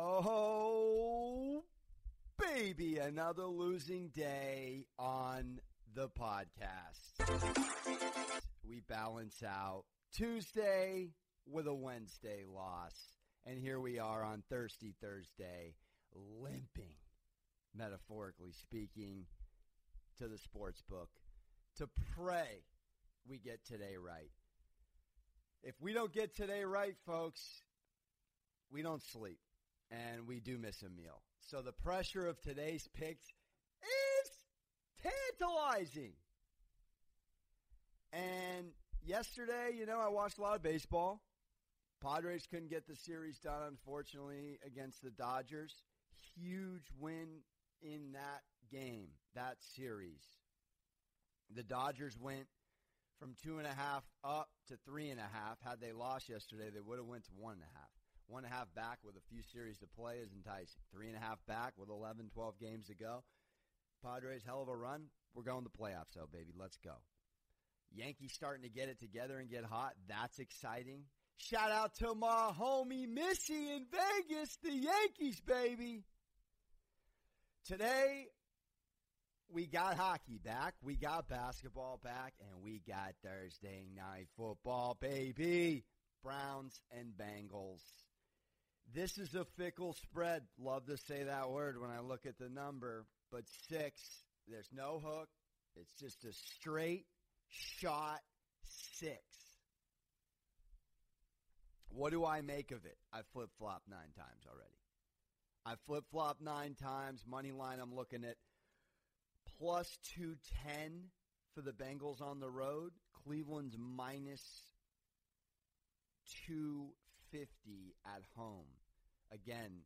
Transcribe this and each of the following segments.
Oh, baby, another losing day on the podcast. We balance out Tuesday with a Wednesday loss. And here we are on Thirsty Thursday, limping, metaphorically speaking, to the sports book to pray we get today right. If we don't get today right, folks, we don't sleep and we do miss a meal. So the pressure of today's picks is tantalizing. And yesterday, you know, I watched a lot of baseball. Padres couldn't get the series done, unfortunately, against the Dodgers. Huge win in that game, that series. The Dodgers went from two and a half up to three and a half. Had they lost yesterday, they would have went to one and a half. One and a half back with a few series to play is enticing. Three and a half back with 11, 12 games to go. Padres, hell of a run. We're going to playoffs, though, baby. Let's go. Yankees starting to get it together and get hot. That's exciting. Shout out to my homie Missy in Vegas, the Yankees, baby. Today, we got hockey back, we got basketball back, and we got Thursday night football, baby. Browns and Bengals. This is a fickle spread. Love to say that word when I look at the number, but six, there's no hook. It's just a straight shot six. What do I make of it? I flip flop nine times already. I flip flop nine times. Money line, I'm looking at plus 210 for the Bengals on the road. Cleveland's minus 250 at home. Again,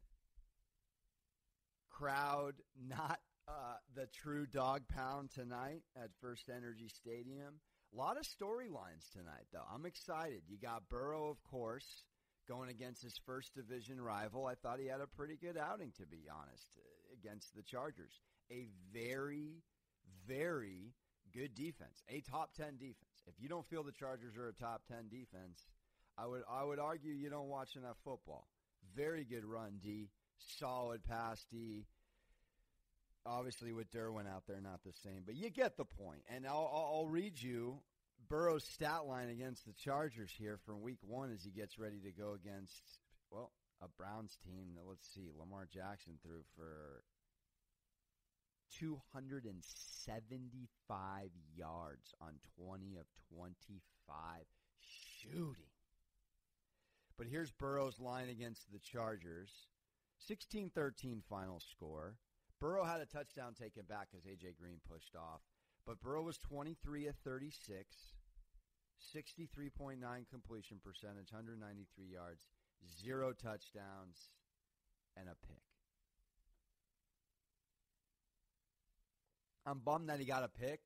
crowd not uh, the true dog pound tonight at First Energy Stadium. A lot of storylines tonight, though. I'm excited. You got Burrow, of course, going against his first division rival. I thought he had a pretty good outing, to be honest, against the Chargers. A very, very good defense, a top 10 defense. If you don't feel the Chargers are a top 10 defense, I would I would argue you don't watch enough football. Very good run D, solid pass D. Obviously, with Derwin out there, not the same, but you get the point. And I'll, I'll, read you Burrow's stat line against the Chargers here from Week One as he gets ready to go against well a Browns team that let's see Lamar Jackson threw for 275 yards on 20 of 25 shooting. But here's Burrow's line against the Chargers. 16-13 final score. Burrow had a touchdown taken back because A.J. Green pushed off. But Burrow was 23 of 36, 63.9 completion percentage, 193 yards, zero touchdowns, and a pick. I'm bummed that he got a pick,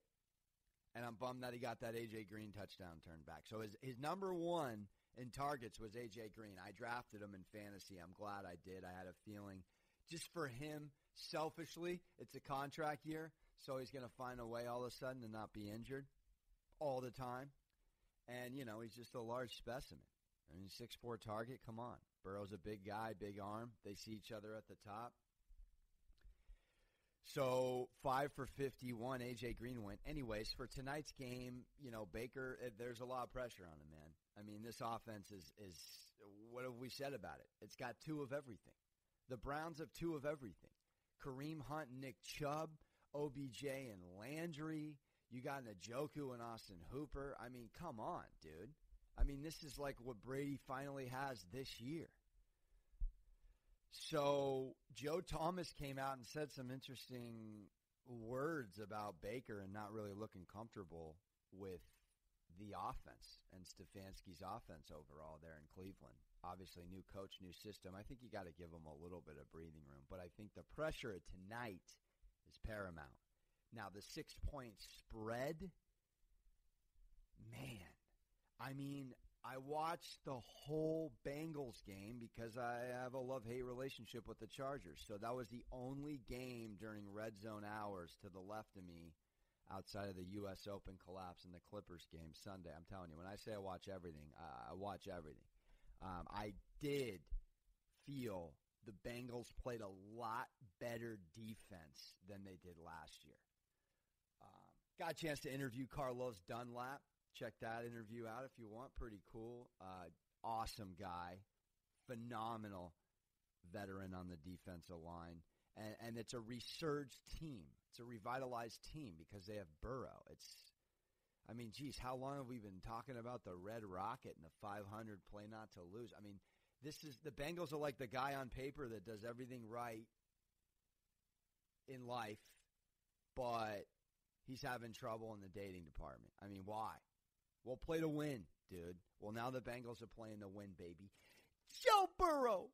and I'm bummed that he got that A.J. Green touchdown turned back. So his, his number one in targets was A.J. Green. I drafted him in fantasy. I'm glad I did. I had a feeling just for him, selfishly, it's a contract year, so he's going to find a way all of a sudden to not be injured all the time. And, you know, he's just a large specimen. I mean, six four target, come on. Burrow's a big guy, big arm. They see each other at the top. So five for fifty-one. AJ Green went. Anyways, for tonight's game, you know Baker. eh, There's a lot of pressure on him, man. I mean, this offense is is what have we said about it? It's got two of everything. The Browns have two of everything. Kareem Hunt, Nick Chubb, OBJ, and Landry. You got Njoku and Austin Hooper. I mean, come on, dude. I mean, this is like what Brady finally has this year. So Joe Thomas came out and said some interesting words about Baker and not really looking comfortable with the offense and Stefanski's offense overall there in Cleveland. Obviously, new coach, new system. I think you got to give them a little bit of breathing room. But I think the pressure tonight is paramount. Now, the six point spread, man, I mean, I watched the whole Bengals game because I have a love hate relationship with the Chargers. So that was the only game during red zone hours to the left of me outside of the U.S. Open collapse and the Clippers game Sunday. I'm telling you, when I say I watch everything, I watch everything. Um, I did feel the Bengals played a lot better defense than they did last year. Um, got a chance to interview Carlos Dunlap. Check that interview out if you want. Pretty cool. Uh, awesome guy. Phenomenal veteran on the defensive line. And, and it's a resurged team. It's a revitalized team because they have Burrow. It's, I mean, geez, how long have we been talking about the Red Rocket and the 500 play not to lose? I mean, this is the Bengals are like the guy on paper that does everything right in life, but he's having trouble in the dating department. I mean, why? We'll play to win, dude. Well, now the Bengals are playing to win, baby. Joe Burrow.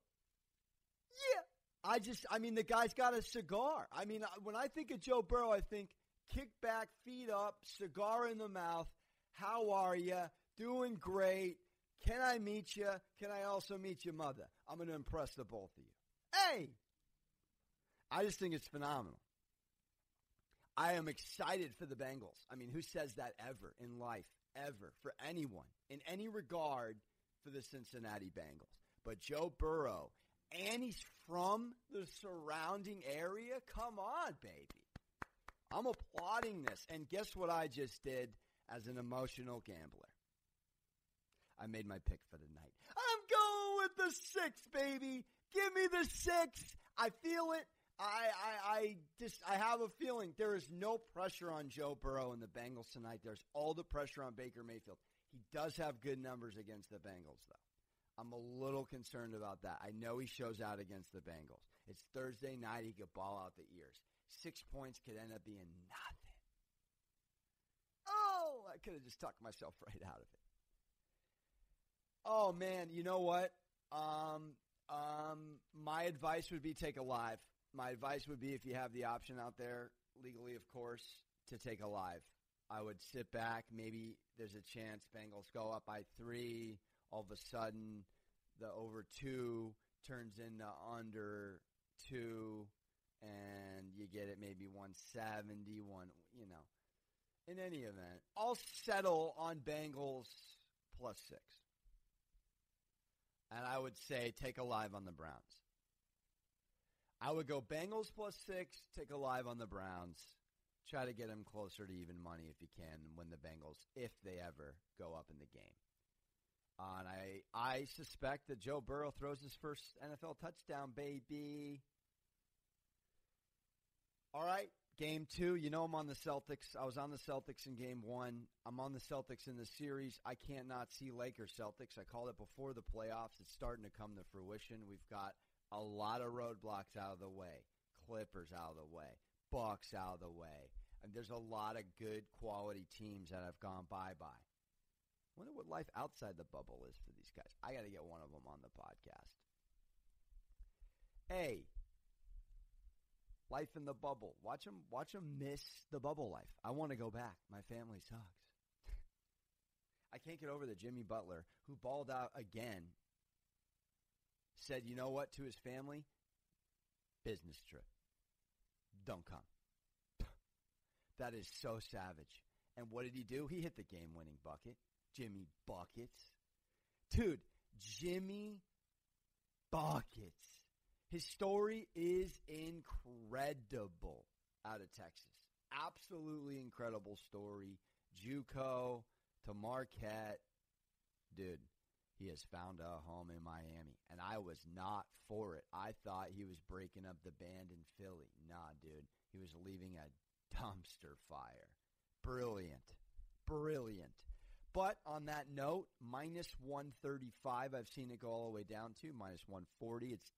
Yeah. I just, I mean, the guy's got a cigar. I mean, when I think of Joe Burrow, I think kick back, feet up, cigar in the mouth. How are you? Doing great. Can I meet you? Can I also meet your mother? I'm going to impress the both of you. Hey! I just think it's phenomenal. I am excited for the Bengals. I mean, who says that ever in life? Ever. For anyone. In any regard for the Cincinnati Bengals. But Joe Burrow, and he's from the surrounding area? Come on, baby. I'm applauding this. And guess what I just did as an emotional gambler? I made my pick for the night. I'm going with the six, baby. Give me the six. I feel it. I, I, I just, I have a feeling there is no pressure on Joe Burrow and the Bengals tonight. There's all the pressure on Baker Mayfield. He does have good numbers against the Bengals, though. I'm a little concerned about that. I know he shows out against the Bengals. It's Thursday night. He could ball out the ears. Six points could end up being nothing. Oh, I could have just tucked myself right out of it. Oh man, you know what? Um, um, my advice would be take a live. My advice would be if you have the option out there, legally of course, to take a live. I would sit back. Maybe there's a chance Bengals go up by three. All of a sudden, the over two turns into under two, and you get it maybe 170, one, you know. In any event, I'll settle on Bengals plus six. And I would say take a live on the Browns. I would go Bengals plus six, take a live on the Browns. Try to get them closer to even money if you can when the Bengals, if they ever go up in the game. Uh, and I, I suspect that Joe Burrow throws his first NFL touchdown, baby. All right, game two. You know I'm on the Celtics. I was on the Celtics in game one. I'm on the Celtics in the series. I can't not see Lakers Celtics. I called it before the playoffs. It's starting to come to fruition. We've got a lot of roadblocks out of the way. Clippers out of the way. Bucks out of the way. And there's a lot of good quality teams that have gone bye bye. Wonder what life outside the bubble is for these guys. I got to get one of them on the podcast. Hey, life in the bubble. Watch them. Watch them miss the bubble life. I want to go back. My family sucks. I can't get over the Jimmy Butler, who balled out again, said, "You know what?" to his family, business trip. Don't come. that is so savage. And what did he do? He hit the game-winning bucket. Jimmy Buckets. Dude, Jimmy Buckets. His story is incredible out of Texas. Absolutely incredible story. Juco to Marquette. Dude, he has found a home in Miami. And I was not for it. I thought he was breaking up the band in Philly. Nah, dude. He was leaving a dumpster fire. Brilliant. Brilliant. But on that note, minus 135, I've seen it go all the way down to minus 140. It's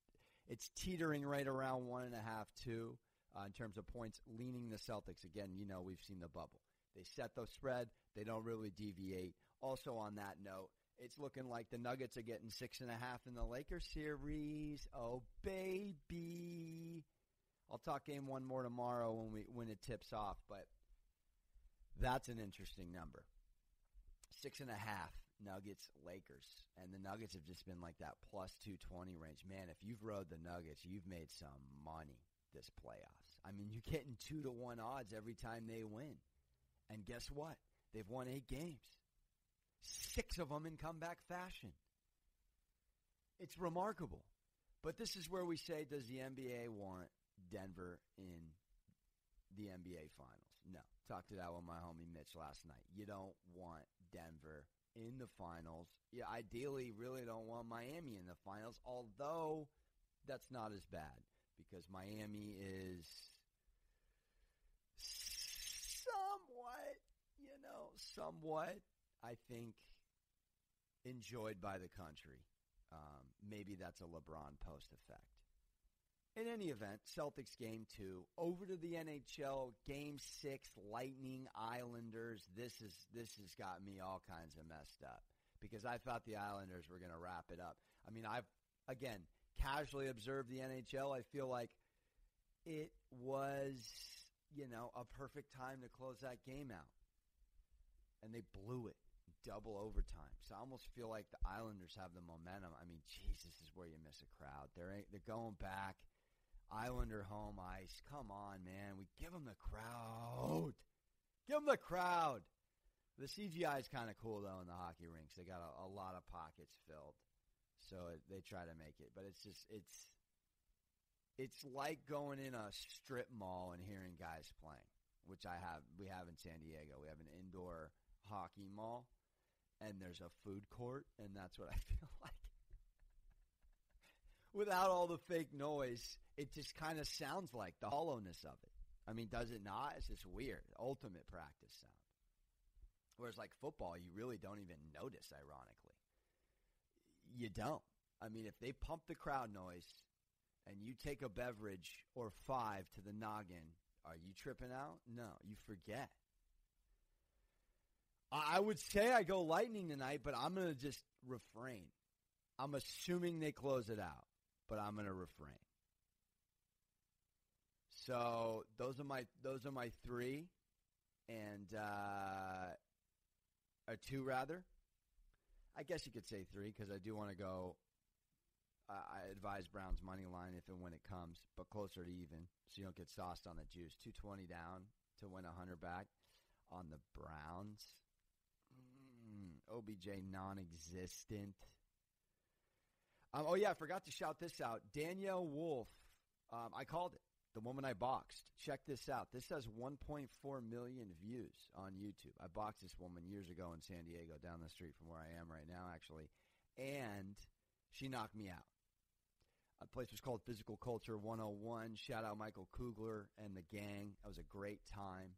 it's teetering right around one and a half, two uh, in terms of points, leaning the Celtics. Again, you know we've seen the bubble. They set the spread. They don't really deviate. Also, on that note, it's looking like the Nuggets are getting six and a half in the Lakers series. Oh baby! I'll talk game one more tomorrow when we when it tips off, but that's an interesting number six and a half Nuggets Lakers, and the Nuggets have just been like that plus two twenty range. Man, if you've rode the Nuggets, you've made some money this playoffs. I mean, you're getting two to one odds every time they win, and guess what? They've won eight games, six of them in comeback fashion. It's remarkable. But this is where we say, does the NBA want Denver in the NBA Finals? No. Talked to that with my homie Mitch last night. You don't want Denver in the finals. You ideally really don't want Miami in the finals, although that's not as bad because Miami is somewhat, you know, somewhat, I think, enjoyed by the country. Um, maybe that's a LeBron post effect. In any event, Celtics game two over to the NHL game six. Lightning Islanders. This is this has got me all kinds of messed up because I thought the Islanders were going to wrap it up. I mean, I've again casually observed the NHL. I feel like it was you know a perfect time to close that game out, and they blew it double overtime. So I almost feel like the Islanders have the momentum. I mean, Jesus is where you miss a crowd. They're they're going back. Islander home ice. Come on, man. We give them the crowd. Give them the crowd. The CGI is kind of cool though in the hockey rinks. They got a, a lot of pockets filled, so it, they try to make it. But it's just it's it's like going in a strip mall and hearing guys playing, which I have. We have in San Diego. We have an indoor hockey mall, and there's a food court, and that's what I feel like. Without all the fake noise, it just kind of sounds like the hollowness of it. I mean, does it not? It's just weird. Ultimate practice sound. Whereas, like football, you really don't even notice, ironically. You don't. I mean, if they pump the crowd noise and you take a beverage or five to the noggin, are you tripping out? No, you forget. I would say I go lightning tonight, but I'm going to just refrain. I'm assuming they close it out, but I'm going to refrain. So those are my those are my three, and uh, two rather. I guess you could say three because I do want to go. I advise Browns money line if and when it comes, but closer to even, so you don't get sauced on the juice. Two twenty down to win hundred back on the Browns. OBJ non-existent. Um, oh yeah, I forgot to shout this out. Danielle Wolf. Um, I called it the woman I boxed. Check this out. This has 1.4 million views on YouTube. I boxed this woman years ago in San Diego, down the street from where I am right now, actually, and she knocked me out. The place was called Physical Culture 101. Shout out Michael Kugler and the gang. That was a great time.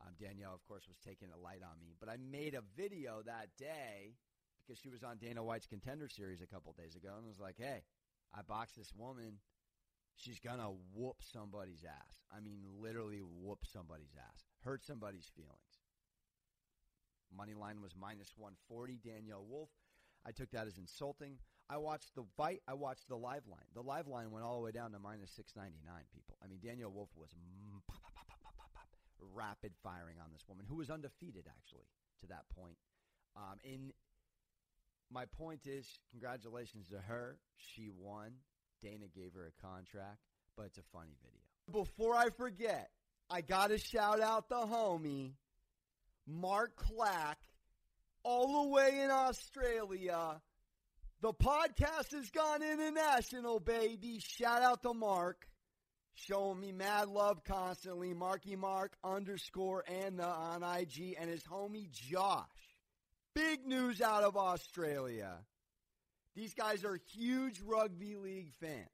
Um, Danielle, of course, was taking a light on me, but I made a video that day because she was on Dana White's Contender Series a couple days ago, and was like, "Hey, I boxed this woman she's gonna whoop somebody's ass. I mean, literally whoop somebody's ass, hurt somebody's feelings. Money line was minus 140. Danielle Wolf. I took that as insulting. I watched the fight. I watched the live line. The live line went all the way down to minus 699. People. I mean, Danielle Wolf was rapid firing on this woman who was undefeated actually to that point. Um, in my point is, congratulations to her. She won. Dana gave her a contract, but it's a funny video. Before I forget, I got to shout out the homie, Mark Clack, all the way in Australia. The podcast has gone international, baby. Shout out to Mark. Showing me mad love constantly. Marky Mark underscore and the on IG and his homie Josh. Big news out of Australia. These guys are huge rugby league fans.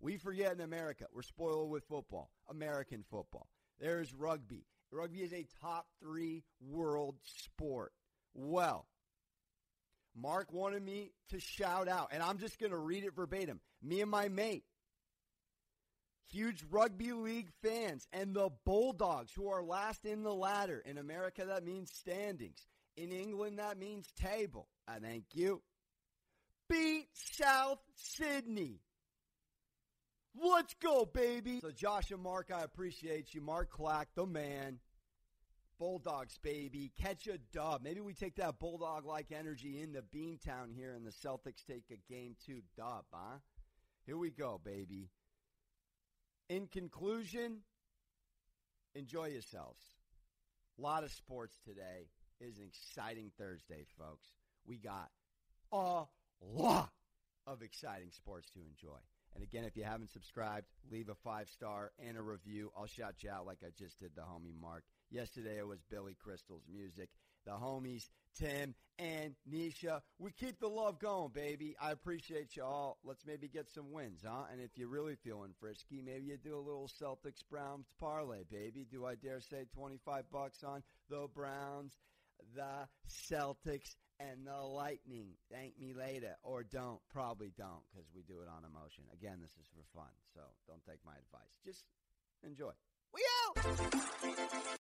We forget in America, we're spoiled with football, American football. There's rugby. Rugby is a top three world sport. Well, Mark wanted me to shout out, and I'm just going to read it verbatim. Me and my mate, huge rugby league fans, and the Bulldogs, who are last in the ladder. In America, that means standings. In England, that means table. I thank you beat South Sydney. Let's go, baby. So, Josh and Mark, I appreciate you. Mark Clack, the man. Bulldogs, baby. Catch a dub. Maybe we take that Bulldog like energy into Beantown here and the Celtics take a game two dub, huh? Here we go, baby. In conclusion, enjoy yourselves. A lot of sports today. It is an exciting Thursday, folks. We got a lot of exciting sports to enjoy. And again, if you haven't subscribed, leave a five star and a review. I'll shout you out like I just did the homie Mark. Yesterday it was Billy Crystal's music. The homies, Tim and Nisha. We keep the love going, baby. I appreciate you all. Let's maybe get some wins, huh? And if you're really feeling frisky, maybe you do a little Celtics Browns parlay, baby. Do I dare say 25 bucks on the Browns, the Celtics, and the Lightning? Thank me later. Or don't. Probably don't because we do it on emotion. Again, this is for fun. So don't take my advice. Just enjoy. We out!